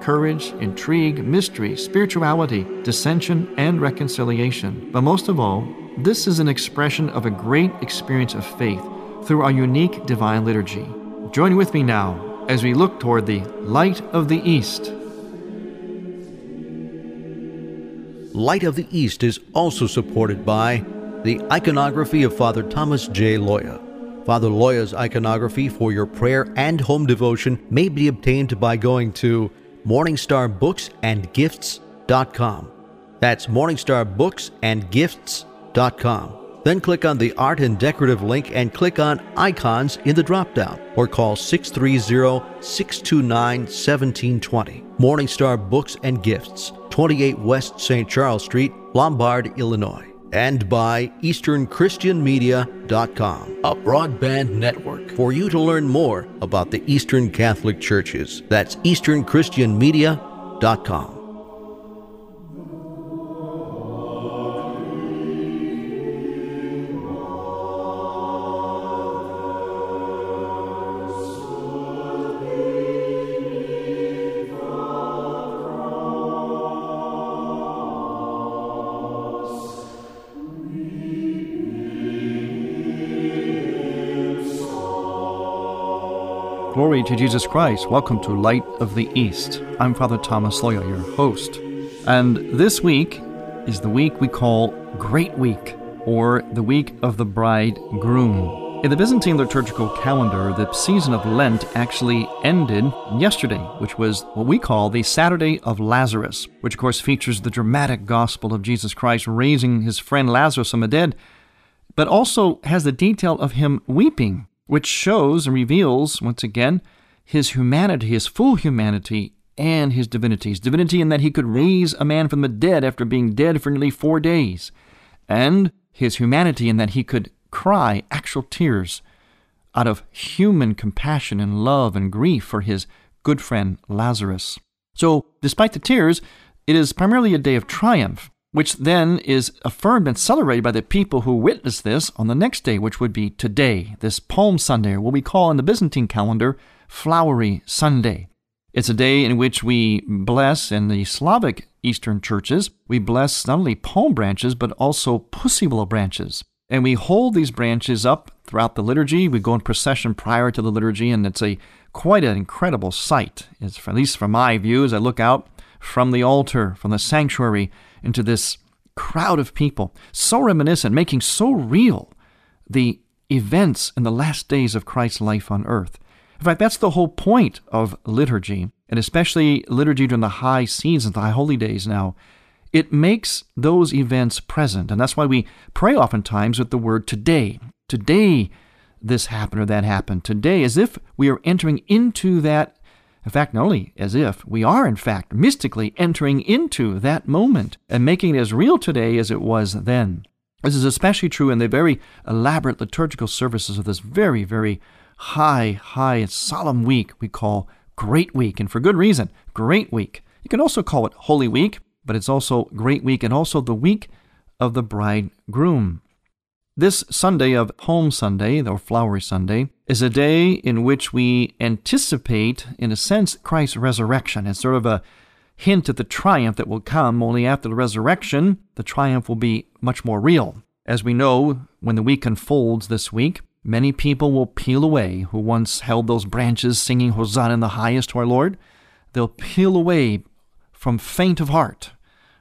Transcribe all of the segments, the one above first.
courage, intrigue, mystery, spirituality, dissension, and reconciliation. But most of all, this is an expression of a great experience of faith through our unique divine liturgy. Join with me now as we look toward the Light of the East. Light of the East is also supported by the iconography of Father Thomas J. Loya. Father Loya's iconography for your prayer and home devotion may be obtained by going to morningstarbooksandgifts.com. That's morningstarbooksandgifts.com. Then click on the Art and Decorative link and click on Icons in the drop-down or call 630-629-1720. Morningstar Books and Gifts, 28 West St. Charles Street, Lombard, Illinois. And by EasternChristianMedia.com, a broadband network for you to learn more about the Eastern Catholic Churches. That's EasternChristianMedia.com. Glory to Jesus Christ. Welcome to Light of the East. I'm Father Thomas Loya, your host. And this week is the week we call Great Week, or the week of the bridegroom. In the Byzantine liturgical calendar, the season of Lent actually ended yesterday, which was what we call the Saturday of Lazarus, which of course features the dramatic gospel of Jesus Christ raising his friend Lazarus from the dead, but also has the detail of him weeping which shows and reveals, once again, his humanity, his full humanity, and his divinity. His divinity in that he could raise a man from the dead after being dead for nearly four days, and his humanity in that he could cry actual tears out of human compassion and love and grief for his good friend Lazarus. So, despite the tears, it is primarily a day of triumph which then is affirmed and celebrated by the people who witness this on the next day, which would be today, this Palm Sunday, what we call in the Byzantine calendar Flowery Sunday. It's a day in which we bless in the Slavic Eastern churches, we bless not only palm branches, but also pussy willow branches. And we hold these branches up throughout the liturgy. We go in procession prior to the liturgy, and it's a quite an incredible sight. It's, at least from my view, as I look out from the altar, from the sanctuary, into this crowd of people, so reminiscent, making so real the events in the last days of Christ's life on earth. In fact, that's the whole point of liturgy, and especially liturgy during the high seasons, the high holy days now. It makes those events present, and that's why we pray oftentimes with the word today. Today, this happened or that happened. Today, as if we are entering into that in fact, not only as if, we are in fact mystically entering into that moment and making it as real today as it was then. This is especially true in the very elaborate liturgical services of this very, very high, high, and solemn week we call Great Week, and for good reason, Great Week. You can also call it Holy Week, but it's also Great Week and also the week of the bridegroom. This Sunday of Palm Sunday, or Flowery Sunday, is a day in which we anticipate, in a sense, Christ's resurrection. It's sort of a hint at the triumph that will come, only after the resurrection, the triumph will be much more real. As we know, when the week unfolds this week, many people will peel away who once held those branches singing Hosanna in the highest to our Lord. They'll peel away from faint of heart,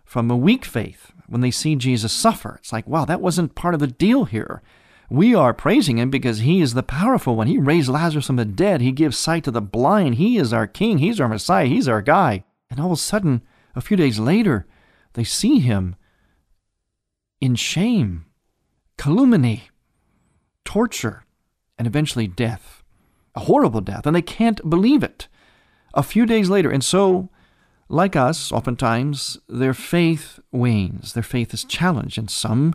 from a weak faith, when they see Jesus suffer. It's like, wow, that wasn't part of the deal here. We are praising him because he is the powerful one. He raised Lazarus from the dead. He gives sight to the blind. He is our king. He's our Messiah. He's our guy. And all of a sudden, a few days later, they see him in shame, calumny, torture, and eventually death. A horrible death. And they can't believe it. A few days later, and so like us, oftentimes their faith wanes, their faith is challenged, and some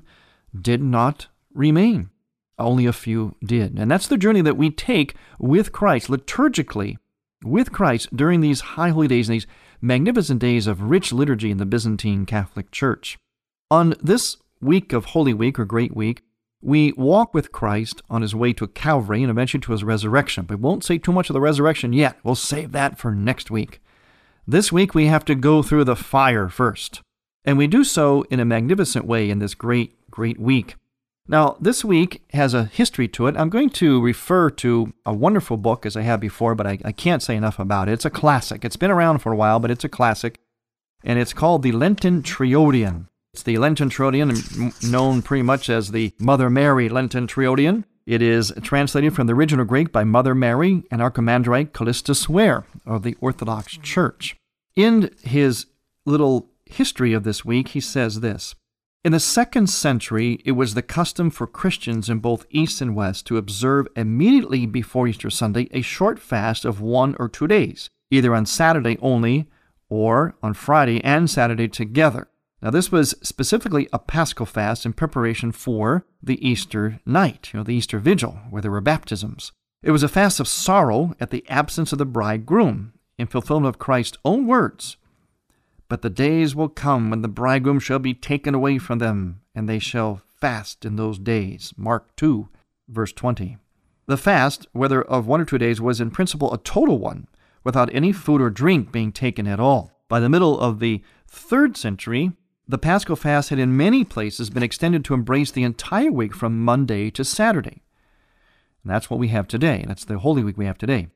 did not remain. Only a few did. And that's the journey that we take with Christ liturgically, with Christ during these high holy days and these magnificent days of rich liturgy in the Byzantine Catholic Church. On this week of Holy Week or Great Week, we walk with Christ on his way to Calvary and eventually to his resurrection. But we won't say too much of the resurrection yet. We'll save that for next week. This week we have to go through the fire first. And we do so in a magnificent way in this great, great week. Now, this week has a history to it. I'm going to refer to a wonderful book as I have before, but I, I, can't say enough about it. It's a classic. It's been around for a while, but it's a classic. And it's called the Lenten Triodion. It's the Lenten Triodion, known pretty much as the Mother Mary Lenten Triodion. It is translated from the original Greek by Mother Mary and Archimandrite Callistus Ware of the Orthodox Church. In his little history of this week, he says this In the second century, it was the custom for Christians in both East and West to observe immediately before Easter Sunday a short fast of one or two days, either on Saturday only or on Friday and Saturday together. Now, this was specifically a paschal fast in preparation for the Easter night, you know, the Easter vigil, where there were baptisms. It was a fast of sorrow at the absence of the bridegroom, in fulfillment of Christ's own words. But the days will come when the bridegroom shall be taken away from them, and they shall fast in those days. Mark 2, verse 20. The fast, whether of one or two days, was in principle a total one, without any food or drink being taken at all. By the middle of the third century, the Paschal fast had in many places been extended to embrace the entire week from Monday to Saturday. And that's what we have today. That's the Holy Week we have today.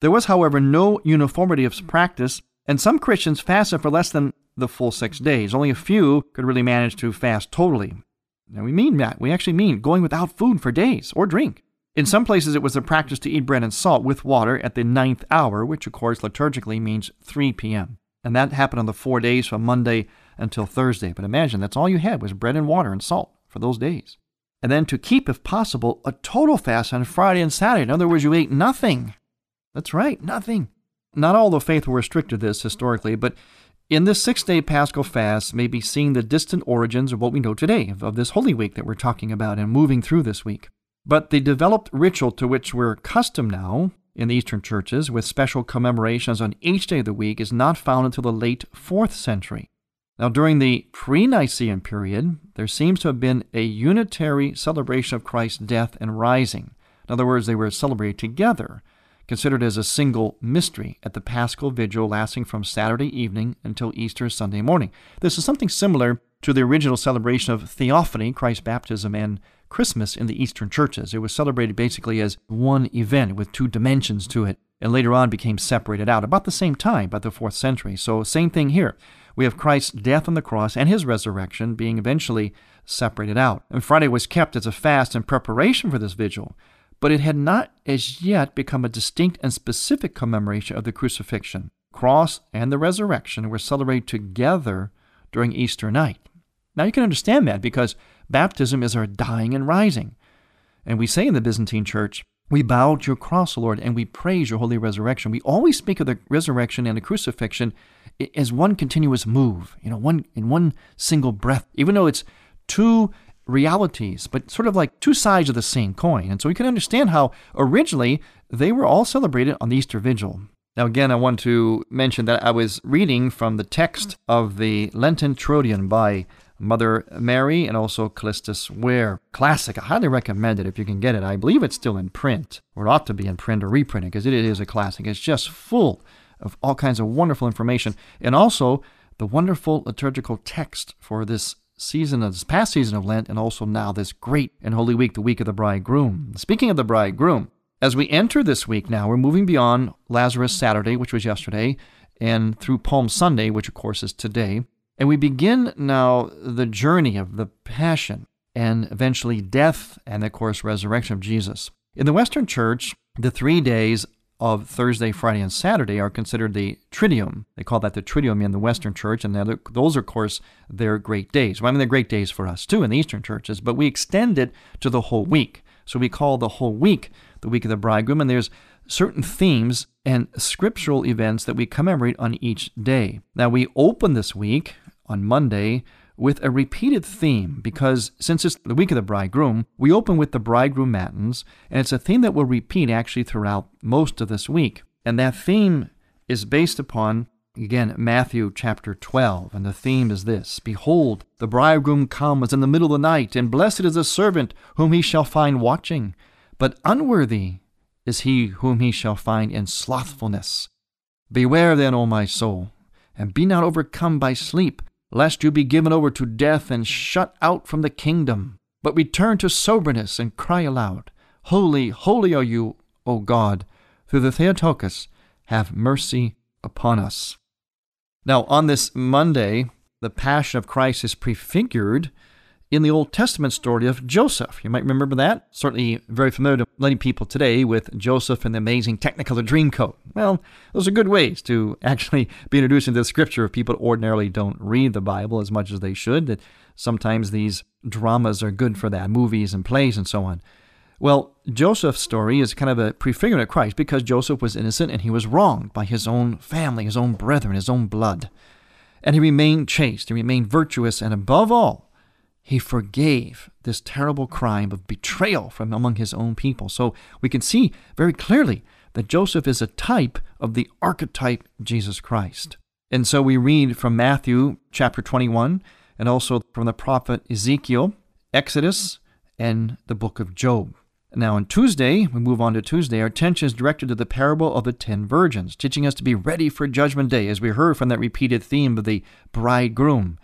There was, however, no uniformity of practice, and some Christians fasted for less than the full six days. Only a few could really manage to fast totally. Now, we mean that. We actually mean going without food for days or drink. In some places, it was the practice to eat bread and salt with water at the ninth hour, which, of course, liturgically means 3 p.m. And that happened on the four days from Monday until Thursday. But imagine that's all you had was bread and water and salt for those days. And then to keep, if possible, a total fast on Friday and Saturday. In other words, you ate nothing. That's right, nothing. Not all the faithful restricted to this historically, but in this six day paschal fast may be seen the distant origins of what we know today, of this Holy Week that we're talking about and moving through this week. But the developed ritual to which we're accustomed now in the Eastern churches, with special commemorations on each day of the week, is not found until the late 4th century. Now, during the pre Nicene period, there seems to have been a unitary celebration of Christ's death and rising. In other words, they were celebrated together, considered as a single mystery at the Paschal Vigil lasting from Saturday evening until Easter Sunday morning. This is something similar to the original celebration of Theophany, Christ's baptism, and Christmas in the Eastern churches. It was celebrated basically as one event with two dimensions to it, and later on became separated out about the same time, by the fourth century. So, same thing here. We have Christ's death on the cross and his resurrection being eventually separated out. And Friday was kept as a fast in preparation for this vigil, but it had not as yet become a distinct and specific commemoration of the crucifixion. Cross and the resurrection were celebrated together during Easter night. Now you can understand that because baptism is our dying and rising. And we say in the Byzantine Church, we bow to your cross, Lord, and we praise your holy resurrection. We always speak of the resurrection and the crucifixion as one continuous move, you know, one in one single breath, even though it's two realities, but sort of like two sides of the same coin. And so we can understand how originally they were all celebrated on the Easter Vigil. Now, again, I want to mention that I was reading from the text of the Lenten Triodion by Mother Mary and also Callistus Ware. Classic. I highly recommend it if you can get it. I believe it's still in print, or it ought to be in print or reprinted, because it is a classic. It's just full of all kinds of wonderful information, and also the wonderful liturgical text for this season of this past season of Lent, and also now this great and holy week, the week of the bridegroom. Speaking of the bridegroom, as we enter this week now, we're moving beyond Lazarus Saturday, which was yesterday, and through Palm Sunday, which of course is today. And we begin now the journey of the passion and eventually death and, of course, resurrection of Jesus. In the Western Church, the three days of Thursday, Friday, and Saturday are considered the Triduum. They call that the Triduum in the Western Church, and those, are of course, they're great days. Well, I mean, they're great days for us too in the Eastern churches, but we extend it to the whole week. So we call the whole week the week of the bridegroom, and there's certain themes and scriptural events that we commemorate on each day. Now, we open this week on Monday with a repeated theme because since it's the week of the bridegroom, we open with the bridegroom matins, and it's a theme that will repeat actually throughout most of this week. And that theme is based upon, again, Matthew chapter 12. And the theme is this Behold, the bridegroom comes in the middle of the night, and blessed is the servant whom he shall find watching. But unworthy is he whom he shall find in slothfulness. Beware then, O my soul, and be not overcome by sleep lest you be given over to death and shut out from the kingdom. But return to soberness and cry aloud, Holy, holy are you, O God, through the Theotokos, have mercy upon us. Now, on this Monday, the Passion of Christ is prefigured in the Old Testament story of Joseph. You might remember that. Certainly very familiar to many people today with Joseph and the amazing Technicolor Dreamcoat. Well, those are good ways to actually be introduced into the scripture if people ordinarily don't read the Bible as much as they should. That sometimes these dramas are good for that, movies and plays and so on. Well, Joseph's story is kind of a prefigurement of Christ because Joseph was innocent and he was wronged by his own family, his own brethren, his own blood. And he remained chaste, he remained virtuous, and above all, he forgave this terrible crime of betrayal from among his own people. So we can see very clearly that Joseph is a type of the archetype Jesus Christ. And so we read from Matthew chapter 21 and also from the prophet Ezekiel, Exodus, and the book of Job. Now, on Tuesday, we move on to Tuesday, our attention is directed to the parable of the ten virgins, teaching us to be ready for Judgment Day, as we heard from that repeated theme of the bridegroom.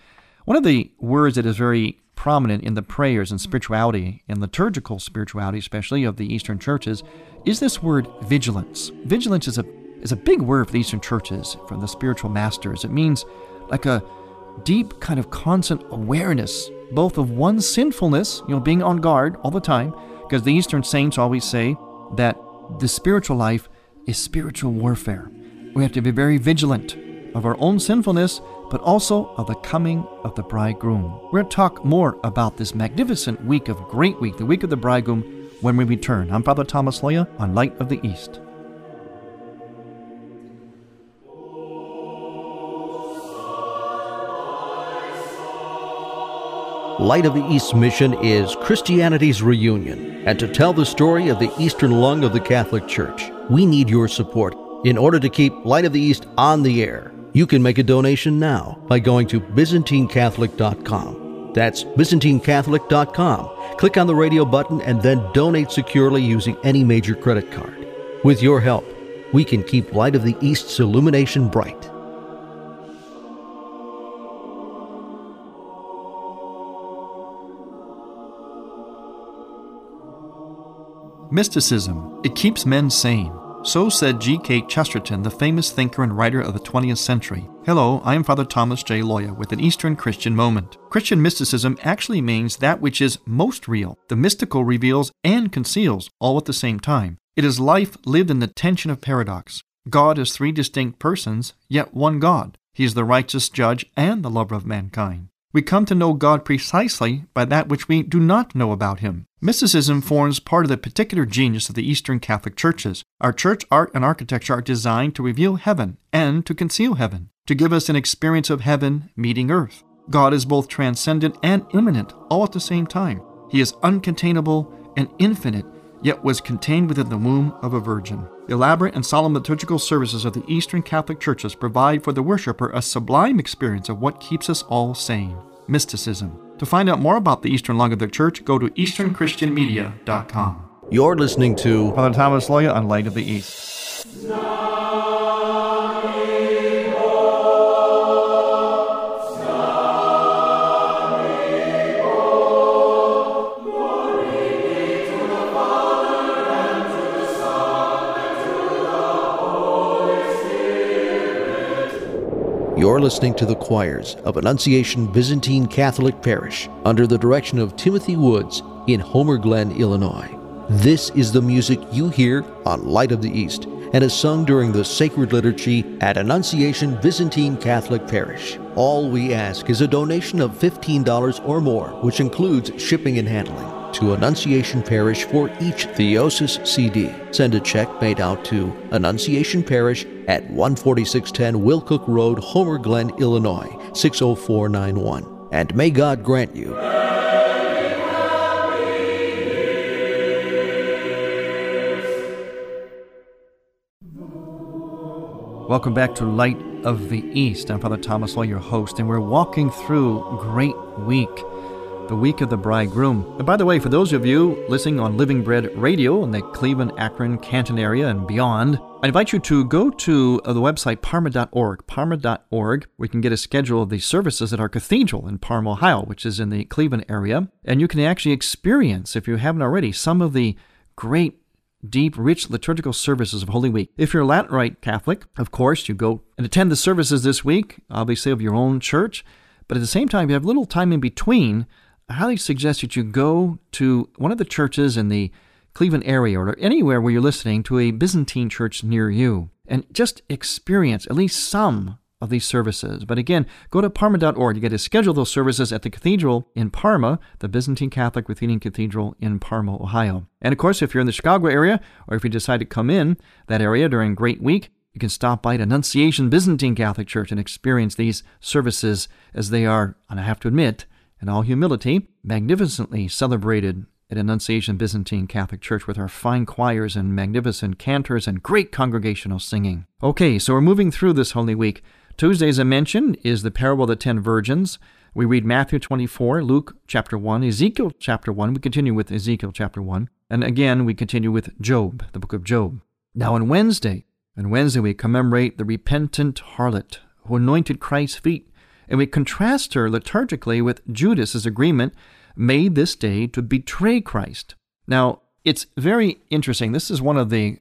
One of the words that is very prominent in the prayers and spirituality, and liturgical spirituality, especially of the Eastern churches, is this word vigilance. Vigilance is a is a big word for the Eastern churches, from the spiritual masters. It means like a deep kind of constant awareness, both of one's sinfulness, you know, being on guard all the time, because the Eastern saints always say that the spiritual life is spiritual warfare. We have to be very vigilant of our own sinfulness but also of the coming of the bridegroom. We're going to talk more about this magnificent week of Great Week, the week of the bridegroom, when we return. I'm Father Thomas Loya on Light of the East. Light of the East mission is Christianity's reunion. And to tell the story of the Eastern lung of the Catholic Church, we need your support in order to keep Light of the East on the air. You can make a donation now by going to ByzantineCatholic.com. That's ByzantineCatholic.com. Click on the radio button and then donate securely using any major credit card. With your help, we can keep Light of the East's illumination bright. Mysticism. It keeps men sane. So said G.K. Chesterton, the famous thinker and writer of the 20th century. Hello, I am Father Thomas J. Loya with an Eastern Christian moment. Christian mysticism actually means that which is most real. The mystical reveals and conceals all at the same time. It is life lived in the tension of paradox. God is three distinct persons, yet one God. He is the righteous judge and the lover of mankind. We come to know God precisely by that which we do not know about Him. Mysticism forms part of the particular genius of the Eastern Catholic churches. Our church art and architecture are designed to reveal heaven and to conceal heaven, to give us an experience of heaven meeting earth. God is both transcendent and immanent all at the same time. He is uncontainable and infinite, yet was contained within the womb of a virgin. The elaborate and solemn liturgical services of the Eastern Catholic churches provide for the worshiper a sublime experience of what keeps us all sane mysticism. To find out more about the Eastern Lung of the Church, go to easternchristianmedia.com. You're listening to Father Thomas Loya on Light of the East. You're listening to the choirs of Annunciation Byzantine Catholic Parish under the direction of Timothy Woods in Homer Glen, Illinois. This is the music you hear on Light of the East and is sung during the sacred liturgy at Annunciation Byzantine Catholic Parish. All we ask is a donation of $15 or more, which includes shipping and handling. To Annunciation Parish for each Theosis CD. Send a check made out to Annunciation Parish at 14610 Will Cook Road, Homer Glen, Illinois 60491. And may God grant you. Welcome back to Light of the East. I'm Father Thomas Loya, your host, and we're walking through Great Week, the week of the bridegroom. And by the way, for those of you listening on Living Bread Radio in the Cleveland, Akron, Canton area and beyond, I invite you to go to uh, the website parma.org, parma.org, where you can get a schedule of the services at our cathedral in Parma, Ohio, which is in the Cleveland area. And you can actually experience, if you haven't already, some of the great deep, rich liturgical services of Holy Week. If you're a Latin Rite Catholic, of course, you go and attend the services this week, obviously of your own church. But at the same time, you have little time in between. I highly suggest that you go to one of the churches in the Cleveland area or anywhere where you're listening to a Byzantine church near you and just experience at least some of these services. But again, go to parma.org. You get to schedule those services at the cathedral in Parma, the Byzantine Catholic Ruthenian Cathedral in Parma, Ohio. And of course, if you're in the Chicago area or if you decide to come in that area during Great Week, you can stop by at Annunciation Byzantine Catholic Church and experience these services as they are, and I have to admit, in all humility, magnificently celebrated at Annunciation Byzantine Catholic Church with our fine choirs and magnificent cantors and great congregational singing. Okay, so we're moving through this Holy Week. Tuesday, as I mentioned, is the parable of the ten virgins. We read Matthew 24, Luke chapter 1, Ezekiel chapter 1. We continue with Ezekiel chapter 1. And again, we continue with Job, the book of Job. Now, on Wednesday, on Wednesday, we commemorate the repentant harlot who anointed Christ's feet, and we contrast her liturgically with Judas's agreement made this day to betray Christ. Now, it's very interesting. This is one of the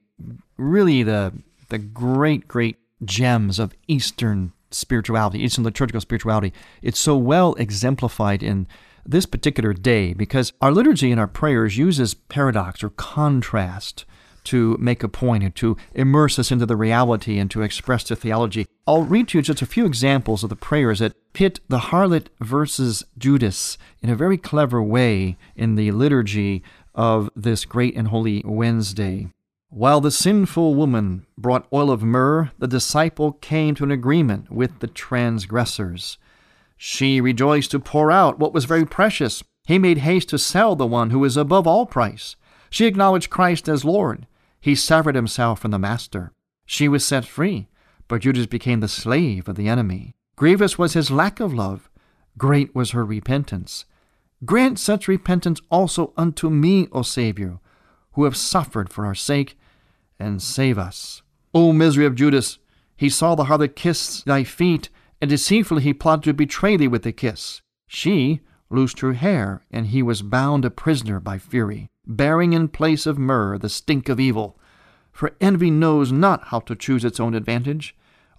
really the the great, great gems of Eastern spirituality, Eastern liturgical spirituality. It's so well exemplified in this particular day because our liturgy and our prayers uses paradox or contrast to make a point and to immerse us into the reality and to express the theology. I'll read to you just a few examples of the prayers that pit the harlot versus Judas in a very clever way in the liturgy of this great and holy Wednesday. While the sinful woman brought oil of myrrh, the disciple came to an agreement with the transgressors. She rejoiced to pour out what was very precious. He made haste to sell the one who is above all price. She acknowledged Christ as Lord. He severed himself from the master. She was set free, but Judas became the slave of the enemy. Grievous was his lack of love. Great was her repentance. Grant such repentance also unto me, O Savior, who have suffered for our sake, and save us. O misery of Judas! He saw the harlot kiss thy feet, and deceitfully he plotted to betray thee with the kiss. She loosed her hair, and he was bound a prisoner by fury bearing in place of myrrh the stink of evil. For envy knows not how to choose its own advantage.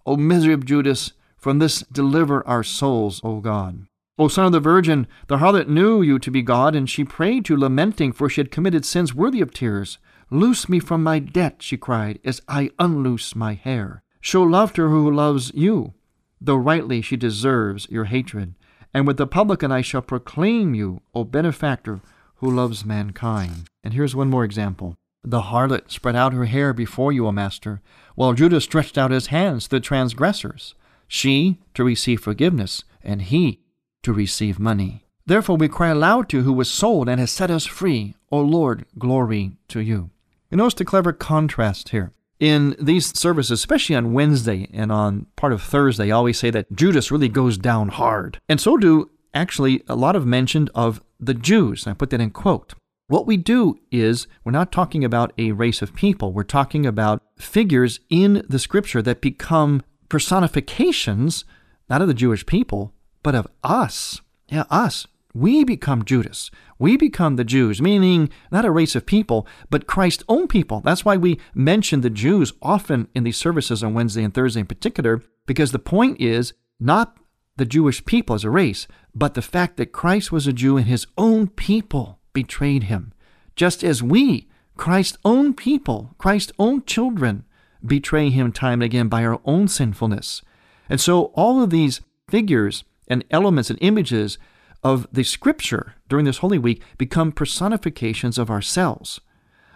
O misery of Judas, from this deliver our souls, O God. O Son of the Virgin, the harlot knew you to be God, and she prayed you, lamenting, for she had committed sins worthy of tears. Loose me from my debt, she cried, as I unloose my hair. Show love to her who loves you, though rightly she deserves your hatred. And with the publican I shall proclaim you, O benefactor, who loves mankind. And here's one more example. The harlot spread out her hair before you, O Master, while Judas stretched out his hands to the transgressors, she to receive forgiveness, and he to receive money. Therefore we cry aloud to who was sold and has set us free. O Lord, glory to you. You notice the clever contrast here. In these services, especially on Wednesday and on part of Thursday, I always say that Judas really goes down hard. And so do actually a lot of mention of the Jews. I put that in quote. What we do is we're not talking about a race of people. We're talking about figures in the scripture that become personifications, not of the Jewish people, but of us. Yeah, us. We become Judas. We become the Jews, meaning not a race of people, but Christ's own people. That's why we mention the Jews often in these services on Wednesday and Thursday in particular, because the point is not the Jewish people as a race, but the fact that Christ was a Jew and his own people betrayed him. Just as we, Christ's own people, Christ's own children, betray him time and again by our own sinfulness. And so all of these figures and elements and images of the scripture during this Holy Week become personifications of ourselves.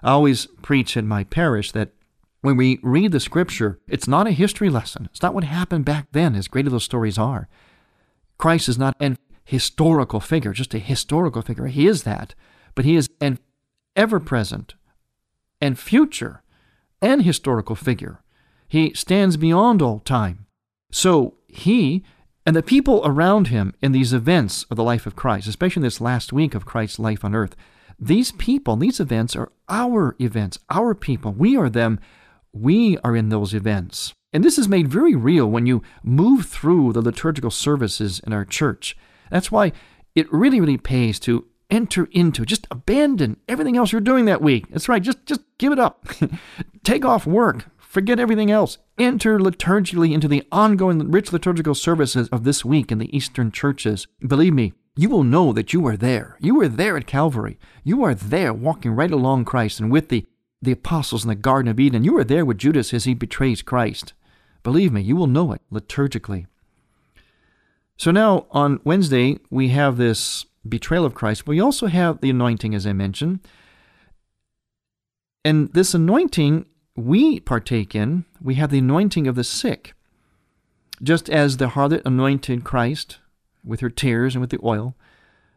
I always preach in my parish that when we read the scripture, it's not a history lesson. It's not what happened back then, as great as those stories are. Christ is not an historical figure, just a historical figure. He is that, but he is an ever present and future and historical figure. He stands beyond all time. So he and the people around him in these events of the life of Christ, especially this last week of Christ's life on earth, these people, these events are our events, our people. We are them. We are in those events. And this is made very real when you move through the liturgical services in our church. That's why it really, really pays to enter into, just abandon everything else you're doing that week. That's right, just, just give it up. Take off work. Forget everything else. Enter liturgically into the ongoing rich liturgical services of this week in the Eastern churches. Believe me, you will know that you are there. You were there at Calvary. You are there walking right along Christ and with the, the apostles in the Garden of Eden. You are there with Judas as he betrays Christ. Believe me, you will know it liturgically. So now on Wednesday, we have this betrayal of Christ, we also have the anointing, as I mentioned. And this anointing we partake in, we have the anointing of the sick. Just as the harlot anointed Christ with her tears and with the oil,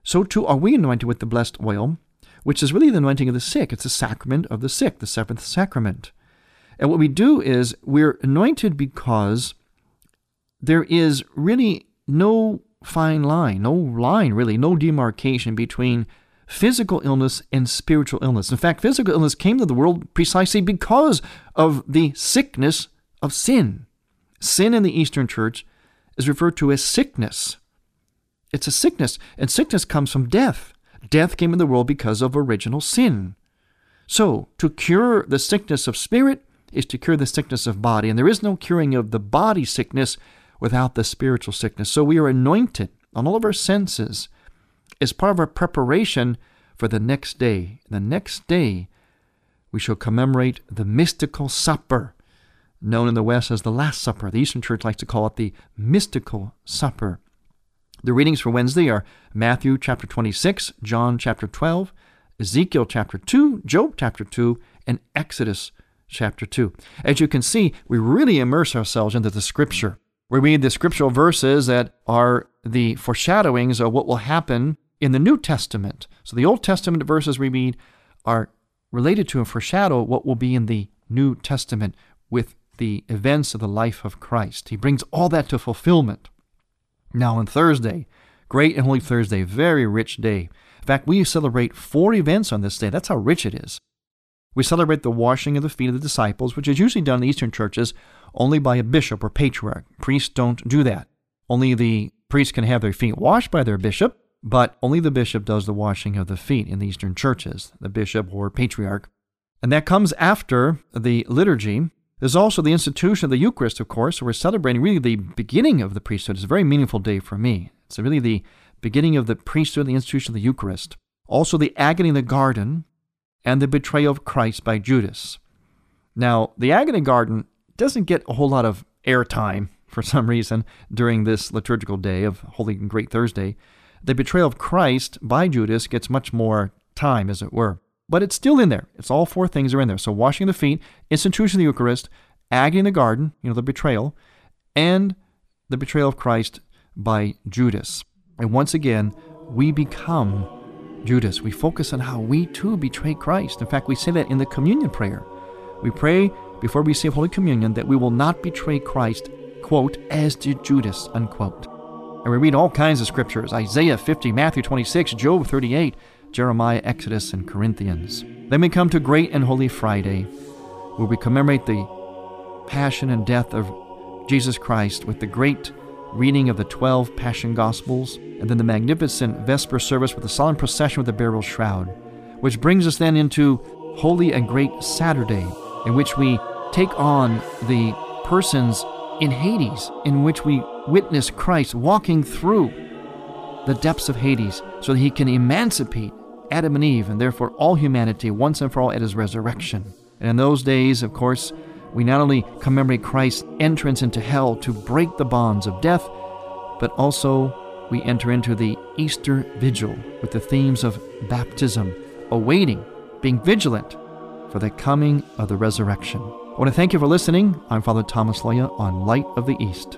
so too are we anointed with the blessed oil, which is really the anointing of the sick. It's the sacrament of the sick, the seventh sacrament. And what we do is we're anointed because there is really no fine line, no line really, no demarcation between physical illness and spiritual illness. In fact, physical illness came to the world precisely because of the sickness of sin. Sin in the Eastern Church is referred to as sickness. It's a sickness, and sickness comes from death. Death came in the world because of original sin. So, to cure the sickness of spirit is to cure the sickness of body, and there is no curing of the body sickness without the spiritual sickness. So, we are anointed on all of our senses as part of our preparation for the next day. The next day, we shall commemorate the mystical supper, known in the West as the Last Supper. The Eastern Church likes to call it the mystical supper. The readings for Wednesday are Matthew chapter 26, John chapter 12, Ezekiel chapter 2, Job chapter 2, and Exodus chapter 2. As you can see, we really immerse ourselves into the scripture. We read the scriptural verses that are the foreshadowings of what will happen in the New Testament. So the Old Testament verses we read are related to and foreshadow what will be in the New Testament with the events of the life of Christ. He brings all that to fulfillment. Now, on Thursday, great and holy Thursday, very rich day. In fact, we celebrate four events on this day. That's how rich it is. We celebrate the washing of the feet of the disciples, which is usually done in Eastern churches only by a bishop or patriarch. Priests don't do that. Only the priests can have their feet washed by their bishop, but only the bishop does the washing of the feet in the Eastern churches, the bishop or patriarch. And that comes after the liturgy. There's also the institution of the Eucharist, of course. So we're celebrating really the beginning of the priesthood. It's a very meaningful day for me. It's really the beginning of the priesthood, the institution of the Eucharist. Also, the agony in the garden and the betrayal of Christ by Judas. Now, the agony garden doesn't get a whole lot of airtime for some reason during this liturgical day of Holy and Great Thursday the betrayal of Christ by Judas gets much more time, as it were. But it's still in there. It's all four things are in there. So washing the feet, institution of the Eucharist, agony in the garden, you know, the betrayal, and the betrayal of Christ by Judas. And once again, we become Judas. We focus on how we too betray Christ. In fact, we say that in the communion prayer. We pray before we receive Holy Communion that we will not betray Christ, quote, as did Judas, unquote. And we read all kinds of scriptures Isaiah 50, Matthew 26, Job 38, Jeremiah, Exodus, and Corinthians. Then we come to Great and Holy Friday, where we commemorate the passion and death of Jesus Christ with the great reading of the 12 Passion Gospels, and then the magnificent Vesper service with the solemn procession with the burial shroud, which brings us then into Holy and Great Saturday, in which we take on the persons in Hades, in which we witness Christ walking through the depths of Hades so that he can emancipate Adam and Eve and therefore all humanity once and for all at his resurrection. And in those days, of course, we not only commemorate Christ's entrance into hell to break the bonds of death, but also we enter into the Easter Vigil with the themes of baptism, awaiting, being vigilant for the coming of the resurrection. I want to thank you for listening. I'm Father Thomas Loya on Light of the East.